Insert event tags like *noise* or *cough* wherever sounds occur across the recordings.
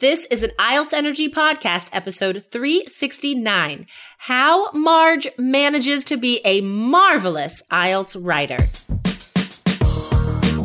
This is an IELTS Energy Podcast, episode 369 How Marge Manages to Be a Marvelous IELTS Writer.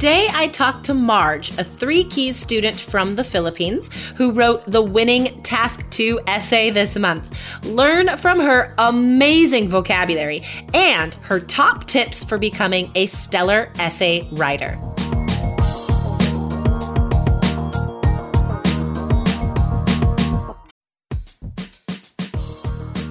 Today, I talked to Marge, a three keys student from the Philippines who wrote the winning Task 2 essay this month. Learn from her amazing vocabulary and her top tips for becoming a stellar essay writer.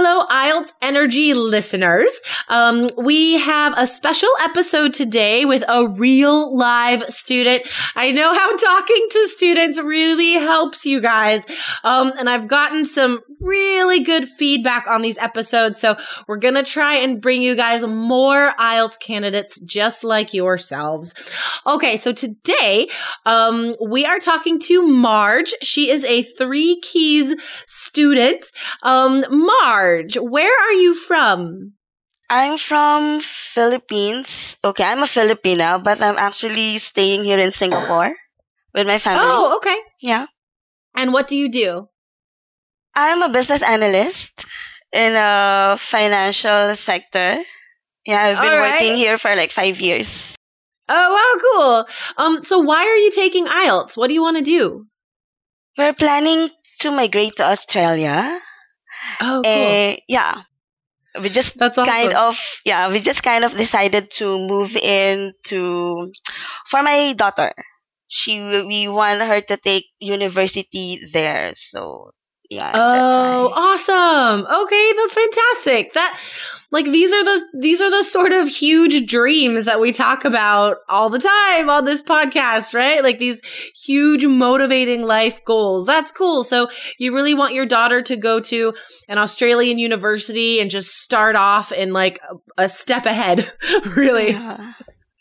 Hello, IELTS Energy listeners. Um, we have a special episode today with a real live student. I know how talking to students really helps you guys. Um, and I've gotten some really good feedback on these episodes. So we're going to try and bring you guys more IELTS candidates just like yourselves. Okay. So today, um, we are talking to Marge. She is a three keys student. Um, Marge, Where are you from? I'm from Philippines. Okay, I'm a Filipina, but I'm actually staying here in Singapore with my family. Oh, okay. Yeah. And what do you do? I'm a business analyst in a financial sector. Yeah, I've been right. working here for like five years. Oh wow, cool. Um, so why are you taking IELTS? What do you want to do? We're planning to migrate to Australia. Oh, cool. Uh, yeah. We just That's awesome. kind of yeah, we just kind of decided to move in to for my daughter. She we want her to take university there, so yeah. Oh, awesome. Okay, that's fantastic. That like these are those these are the sort of huge dreams that we talk about all the time on this podcast, right? Like these huge motivating life goals. That's cool. So you really want your daughter to go to an Australian university and just start off in like a, a step ahead, *laughs* really. Yeah.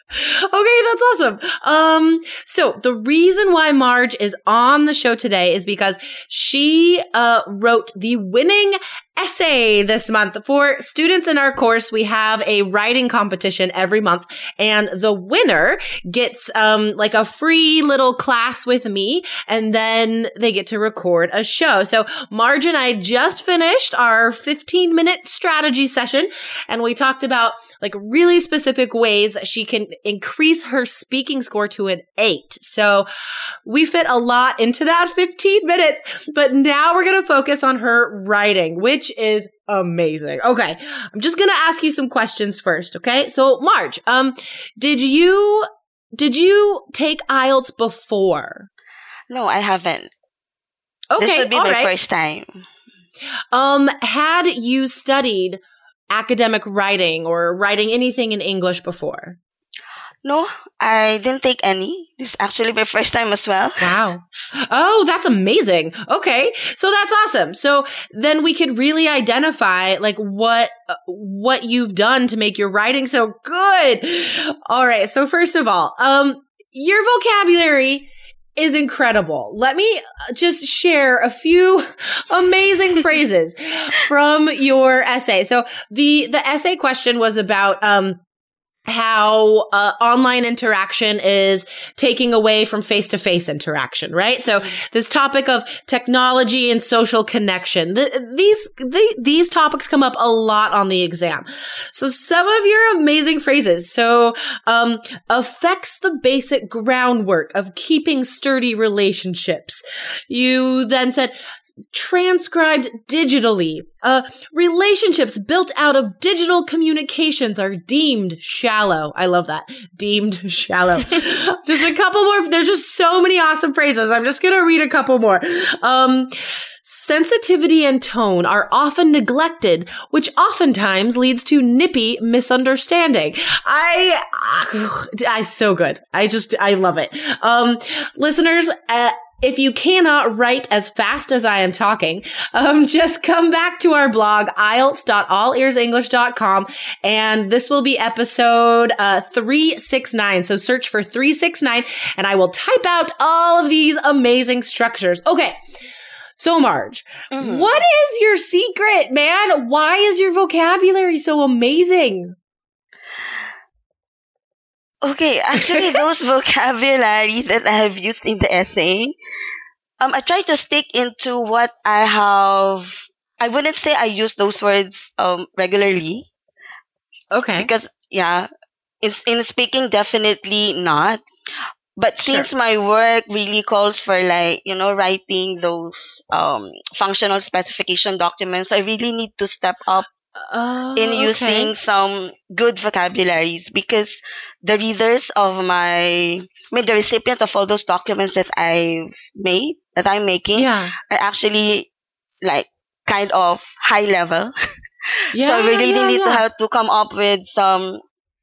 Okay, that's awesome. Um, so the reason why Marge is on the show today is because she uh, wrote the winning essay this month. For students in our course, we have a writing competition every month, and the winner gets um, like a free little class with me, and then they get to record a show. So Marge and I just finished our 15 minute strategy session, and we talked about like really specific ways that she can increase her speaking score to an eight. So we fit a lot into that 15 minutes, but now we're going to focus on her writing, which which is amazing. Okay. I'm just going to ask you some questions first. Okay. So Marge, um, did you, did you take IELTS before? No, I haven't. Okay. This would be my right. first time. Um, had you studied academic writing or writing anything in English before? No, I didn't take any. This is actually my first time as well. *laughs* Wow. Oh, that's amazing. Okay. So that's awesome. So then we could really identify like what what you've done to make your writing so good. All right. So first of all, um your vocabulary is incredible. Let me uh, just share a few *laughs* amazing phrases *laughs* from your essay. So the the essay question was about um how uh, online interaction is taking away from face to face interaction, right? So this topic of technology and social connection, th- these the, these topics come up a lot on the exam. So some of your amazing phrases. So um, affects the basic groundwork of keeping sturdy relationships. You then said transcribed digitally. Uh, relationships built out of digital communications are deemed shallow. I love that. Deemed *laughs* shallow. *laughs* just a couple more. There's just so many awesome phrases. I'm just going to read a couple more. Um, sensitivity and tone are often neglected, which oftentimes leads to nippy misunderstanding. I, I, so good. I just, I love it. Um, listeners, uh, if you cannot write as fast as I am talking, um, *laughs* just come back to our blog, IELTS.allearsenglish.com. And this will be episode, uh, 369. So search for 369 and I will type out all of these amazing structures. Okay. So Marge, mm-hmm. what is your secret, man? Why is your vocabulary so amazing? Okay, actually, *laughs* those vocabulary that I have used in the essay, um, I try to stick into what I have. I wouldn't say I use those words um regularly. Okay. Because yeah, in in speaking, definitely not. But since sure. my work really calls for like you know writing those um functional specification documents, I really need to step up Oh, in using okay. some good vocabularies because the readers of my I mean the recipient of all those documents that I've made that I'm making Yeah. are actually like kind of high level. Yeah, *laughs* so I really yeah, need to have to come up with some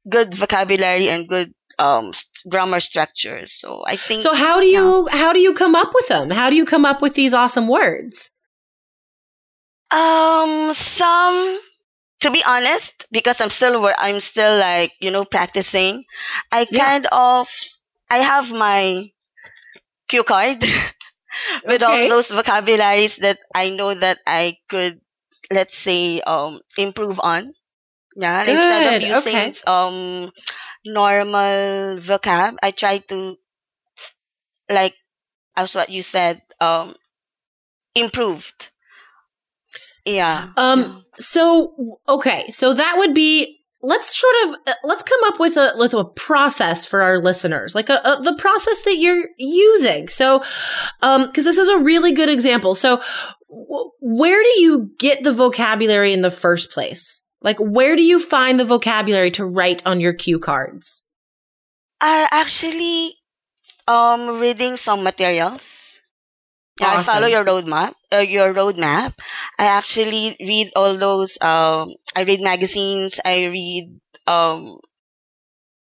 good vocabulary and good um st- grammar structures. So I think So how do you how do you come up with them? How do you come up with these awesome words? Um, some, to be honest, because I'm still I'm still like you know practicing. I Yeah. kind of I have my cue card *laughs* with all those vocabularies that I know that I could let's say um improve on. Yeah, and instead of Good, using okay. um normal vocab, I try to like as what you said um improved. Yeah. Um so okay, so that would be let's sort of uh, let's come up with a with a process for our listeners. Like a, a the process that you're using. So um cuz this is a really good example. So w- where do you get the vocabulary in the first place? Like where do you find the vocabulary to write on your cue cards? I actually um reading some materials. Yeah, I follow your roadmap. Uh, your roadmap. I actually read all those. Um, I read magazines. I read um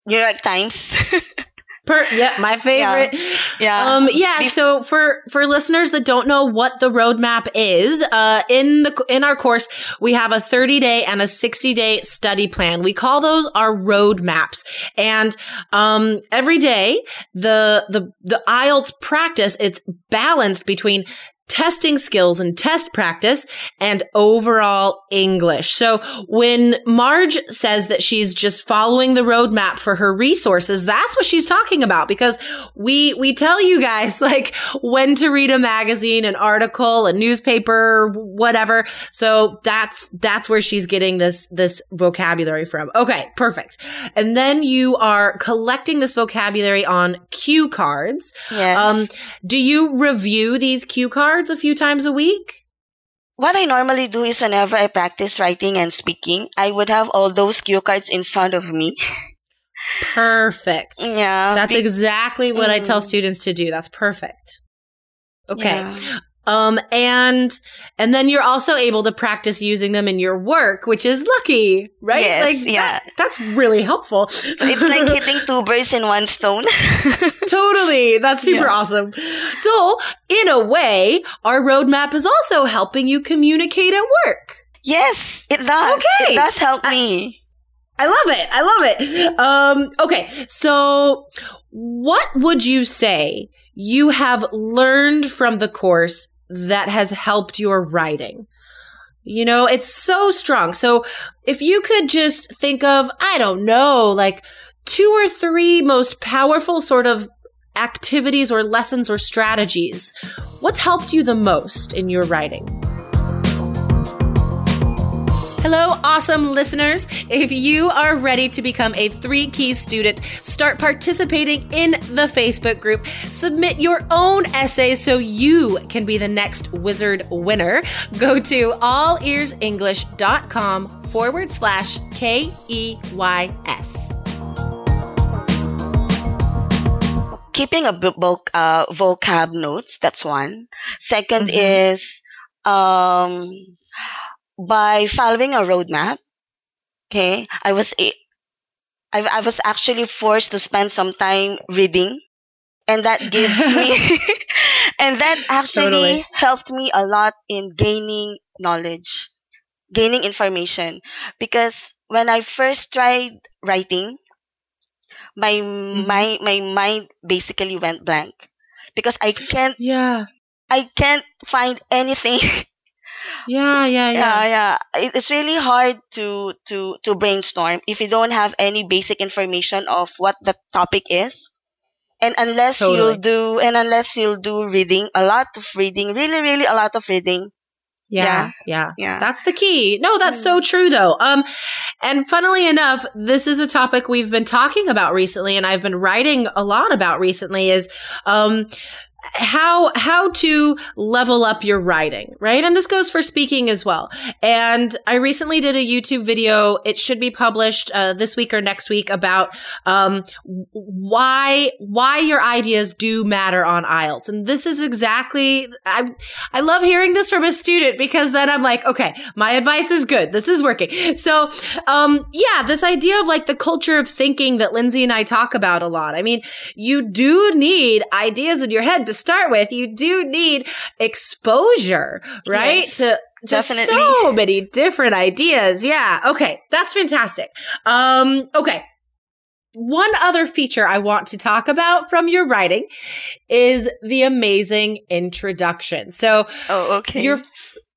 New York Times. *laughs* Per- yeah, my favorite. yeah. Um, yeah. So for for listeners that don't know what the roadmap is, uh, in the in our course we have a 30 day and a 60 day study plan. We call those our roadmaps, and um, every day the the the IELTS practice it's balanced between testing skills and test practice and overall English. So when Marge says that she's just following the roadmap for her resources, that's what she's talking about because we, we tell you guys *laughs* like when to read a magazine, an article, a newspaper, whatever. So that's, that's where she's getting this, this vocabulary from. Okay. Perfect. And then you are collecting this vocabulary on cue cards. yes. Um, do you review these cue cards a few times a week? what I normally do is whenever I practice writing and speaking, I would have all those cue cards in front of me. Perfect. yeah. That's be- exactly what I tell Mm. students to do. That's perfect. Okay. yeah. Um and and then you're also able to practice using them in your work, which is lucky, right? Yes, like yeah. that- that's really helpful. It's like *laughs* hitting two birds in one stone. *laughs* totally. That's super Yeah. awesome. So, in a way, our roadmap is also helping you communicate at work. yes, it does. Okay. It does help me. I love it. I love it. Um, okay. So what would you say you have learned from the course that has helped your writing? You know, it's so strong. So if you could just think of, I don't know, like two or three most powerful sort of activities or lessons or strategies, what's helped you the most in your writing? Hello, awesome listeners. If you are ready to become a three key student, start participating in the Facebook group, submit your own essay so you can be the next wizard winner. Go to allearsenglish.com forward slash K E Y S. Keeping a book uh, vocab notes, that's one. 2nd Mhm. is um by following a roadmap. Okay, I was a- I, I was actually forced to spend some time reading, and that gives *laughs* me, *laughs* and that actually Totally. helped me a lot in gaining knowledge, gaining information, because when I first tried writing, my mm-hmm. my my mind basically went blank because I can't Yeah. I can't find anything *laughs* Yeah, yeah, yeah yeah. yeah it's really hard to to to brainstorm if you don't have any basic information of what the topic is and unless Totally. you'll do and unless you'll do reading a lot of reading really really a lot of reading Yeah, yeah. yeah That's the key. No, that's so true though. Um, and funnily enough, this is a topic we've been talking about recently and I've been writing a lot about recently is, um, how how to level up your writing right? And this goes for speaking as well. And i recently did a youtube video. It should be published uh, this week or next week about um, why why your ideas do matter on ielts. And this is exactly i i love hearing this from a student because then i'm like okay my advice is good. This is working. So um yeah this idea of like the culture of thinking that lindsay and i talk about a lot. I mean you do need ideas in your head to start with. You do need exposure, right? To just definitely. so *laughs* many different ideas. Yeah. Okay. That's fantastic. Um, okay. One other feature I want to talk about from your writing is the amazing introduction. So oh okay you're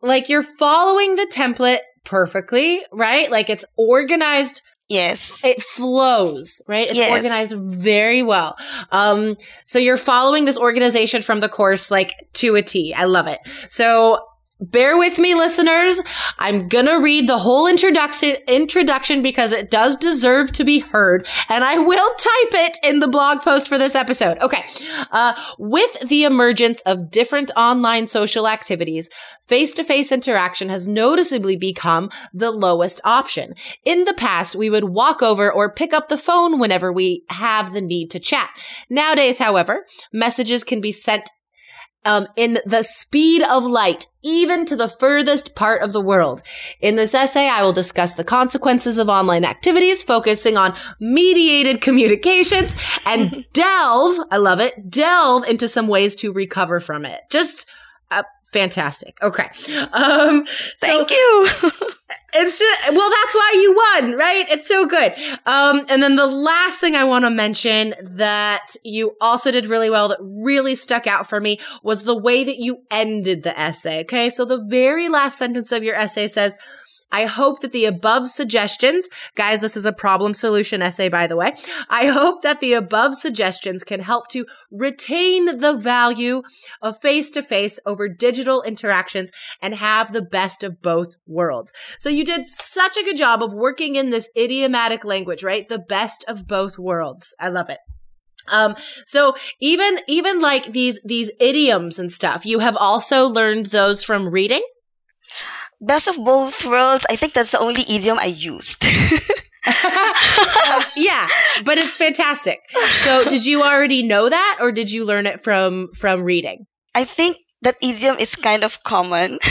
like you're following the template perfectly, right? Like it's organized yes it flows, right? It's Yes. organized very well. Um, so you're following this organization from the course like to a T. I love it. So bear with me, listeners. I'm gonna read the whole introduction introduction because it does deserve to be heard, and I will type it in the blog post for this episode. Okay. Uh, with the emergence of different online social activities, face-to-face interaction has noticeably become the lowest option. In the past, we would walk over or pick up the phone whenever we have the need to chat. Nowadays, however, messages can be sent um, in the speed of light, even to the furthest part of the world. In this essay, I will discuss the consequences of online activities, focusing on mediated communications and *laughs* delve, I love it, delve into some ways to recover from it. Just uh, fantastic. Okay. Um, so thank you *laughs* it's just, well, that's why you won, right? It's so good. Um, and then the last thing I want to mention that you also did really well that really stuck out for me was the way that you ended the essay. Okay. So the very last sentence of your essay says, I hope that the above suggestions, guys, this is a problem solution essay, by the way. I hope that the above suggestions can help to retain the value of face to face over digital interactions and have the best of both worlds. So you did such a good job of working in this idiomatic language, right? The best of both worlds. I love it. Um, so even, even like these, these idioms and stuff, you have also learned those from reading? Best of both worlds i think that's the only idiom i used Um, *laughs* yeah, but it's fantastic. So did you already know that or did you learn it from, from reading? i think that idiom is kind of common *laughs*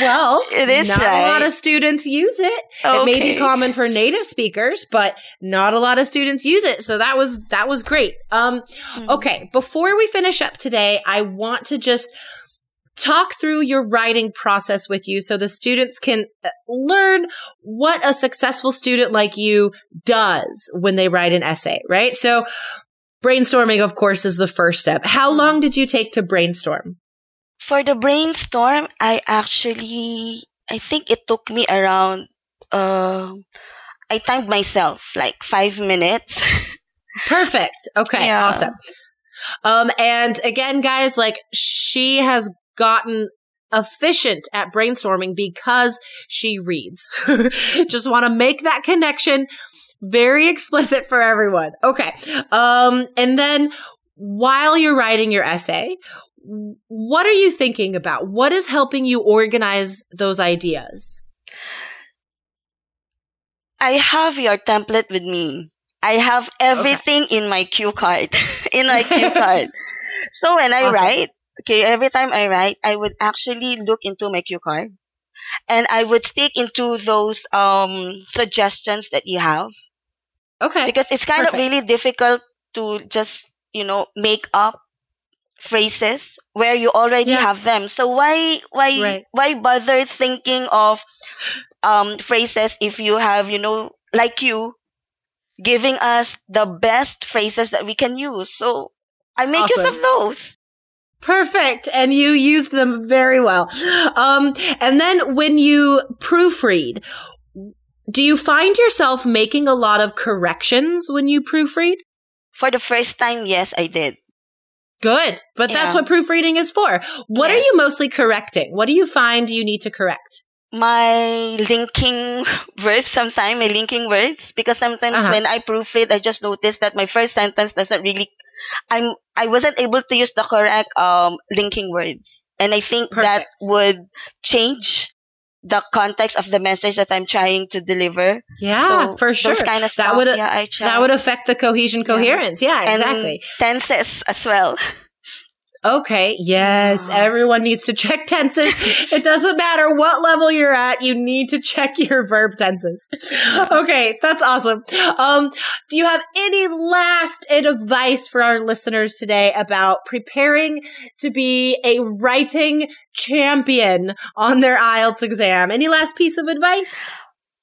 Well, It is, not a lot of students use it. Okay. It may be common for native speakers, but not a lot of students use it. So that was that was great. Um Mhm. okay, before we finish up today, I want to just talk through your writing process with you so the students can uh, learn what a successful student like you does when they write an essay, right? So brainstorming of course is the first step. How long did you take to brainstorm? For the brainstorm, I actually I think it took me around uh I timed myself like five minutes. *laughs* Perfect. Okay, Yeah. awesome. Um, and again, guys, like she has gotten efficient at brainstorming because she reads. *laughs* Just want to make that connection very explicit for everyone. Okay. Um, and then while you're writing your essay, what are you thinking about? What is helping you organize those ideas? I have your template with me. I have everything in my cue card. *laughs* in my cue *laughs* card. So when I Awesome. write, okay, every time I write, I would actually look into my cue card and I would stick into those um suggestions that you have Okay. because it's kind Perfect. of really difficult to just, you know, make up phrases where you already Yeah. have them. So why why Right. why bother thinking of um phrases if you have, you know, like you giving us the best phrases that we can use. So I make use of those. Perfect. And you used them very well. Um, and then when you proofread, do you find yourself making a lot of corrections when you proofread? For the first time, yes, I did. Good. But that's what proofreading is for. What are you mostly correcting? What do you find you need to correct? My linking *laughs* verbs sometimes, my linking words, because sometimes Uh-huh. when I proofread, I just noticed that my first sentence doesn't really, I'm, I wasn't able to use the correct um linking words, and I think that would change the context of the message that I'm trying to deliver. Yeah, So for sure. Kind of That stuff. would yeah, I that would affect the cohesion coherence. Yeah, And exactly. tenses as well. *laughs* Okay. Yes. Yeah. Everyone needs to check *laughs* tenses. it doesn't matter what level you're at. You need to check *laughs* your verb tenses. Okay. That's awesome. Um, do you have any last advice for our listeners today about preparing to be a writing champion on their IELTS exam? Any last piece of advice?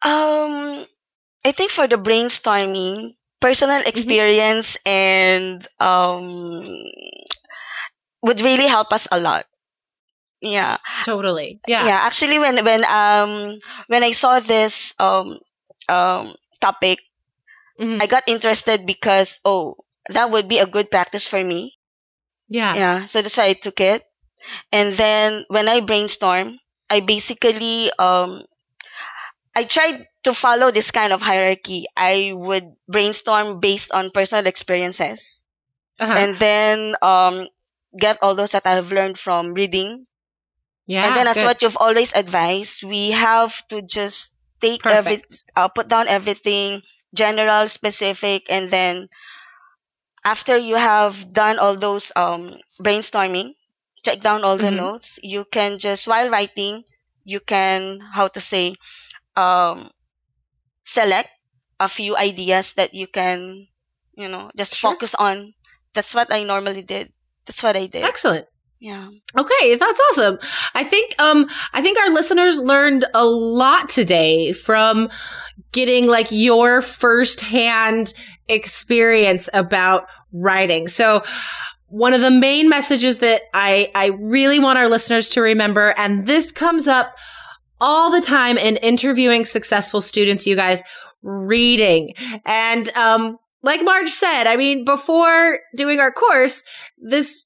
Um, I think for the brainstorming, personal Mm-hmm. experience and um would really help us a lot. Yeah, Totally. Yeah. yeah. Actually, when when um when I saw this um um topic, Mhm. I got interested because oh that would be a good practice for me. Yeah. Yeah, so that's why I took it. And then when I brainstorm, I basically um I tried to follow this kind of hierarchy. I would brainstorm based on personal experiences Uh-huh. and then um get all those that I've learned from reading. yeah. and then as good. what you've always advised, we have to just take every uh, put down everything general specific and then after you have done all those um brainstorming check down all the Mhm. notes you can just while writing you can how to say um select a few ideas that you can you know just Sure. focus on that's what i normally did that's what i did Excellent. yeah Okay, that's awesome. I think um I think our listeners learned a lot today from getting like your firsthand experience about writing. So one of the main messages that I I really want our listeners to remember and this comes up all the time in interviewing successful students you guys reading. And um like Marge said, I mean before doing our course, this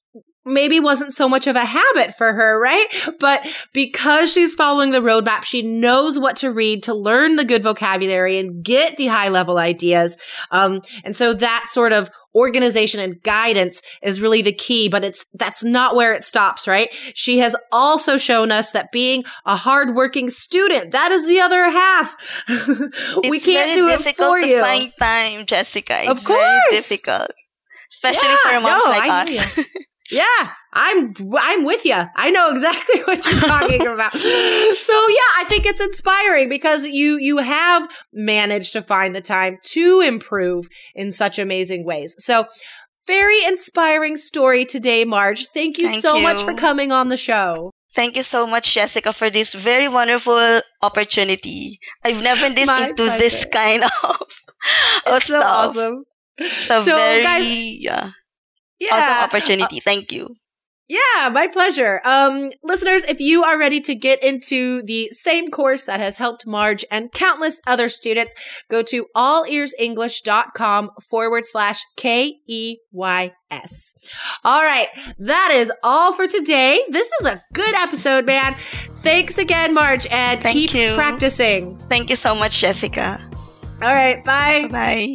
maybe wasn't so much of a habit for her, right? But because she's following the roadmap, she knows what to read to learn the good vocabulary and get the high level ideas. Um, and so that sort of organization and guidance is really the key, but it's, that's not where it stops, right? She has also shown us that being a hardworking student, that is the other half. *laughs* we can't do it difficult for to you. find time jessica Of it's very course. difficult especially Yeah, for moms no, like I us *laughs* Yeah, I'm I'm with you. I know exactly *laughs* what you're talking *laughs* about. so yeah, I think it's inspiring because you you have managed to find the time to improve in such amazing ways. So very inspiring story today, Marge. Thank you Thank so much for coming on the show. Thank you so much, Jessica, for this very wonderful opportunity. I've never been into this kind of, *laughs* of It's so stuff. awesome. It's a So, very guys- yeah, Yeah. awesome opportunity. Thank you. Yeah, my pleasure. Um, listeners, if you are ready to get into the same course that has helped Marge and countless other students, go to allearsenglish.com forward slash K E Y S. All right. That is all for today. This is a good episode, man. Thanks again, Marge, and Thank keep you. practicing. Thank you so much, Jessica. All right. Bye. Bye.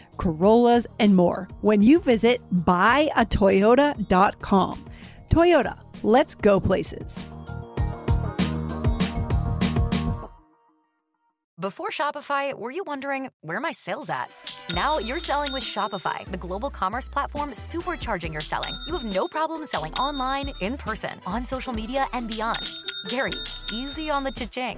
Corollas, and more when you visit buyatoyota.com. Toyota, let's go places. Before Shopify, were you wondering where my sales at? Now you're selling with Shopify, the global commerce platform supercharging your selling. You have no problem selling online, in person, on social media, and beyond. Gary, easy on the cha-ching.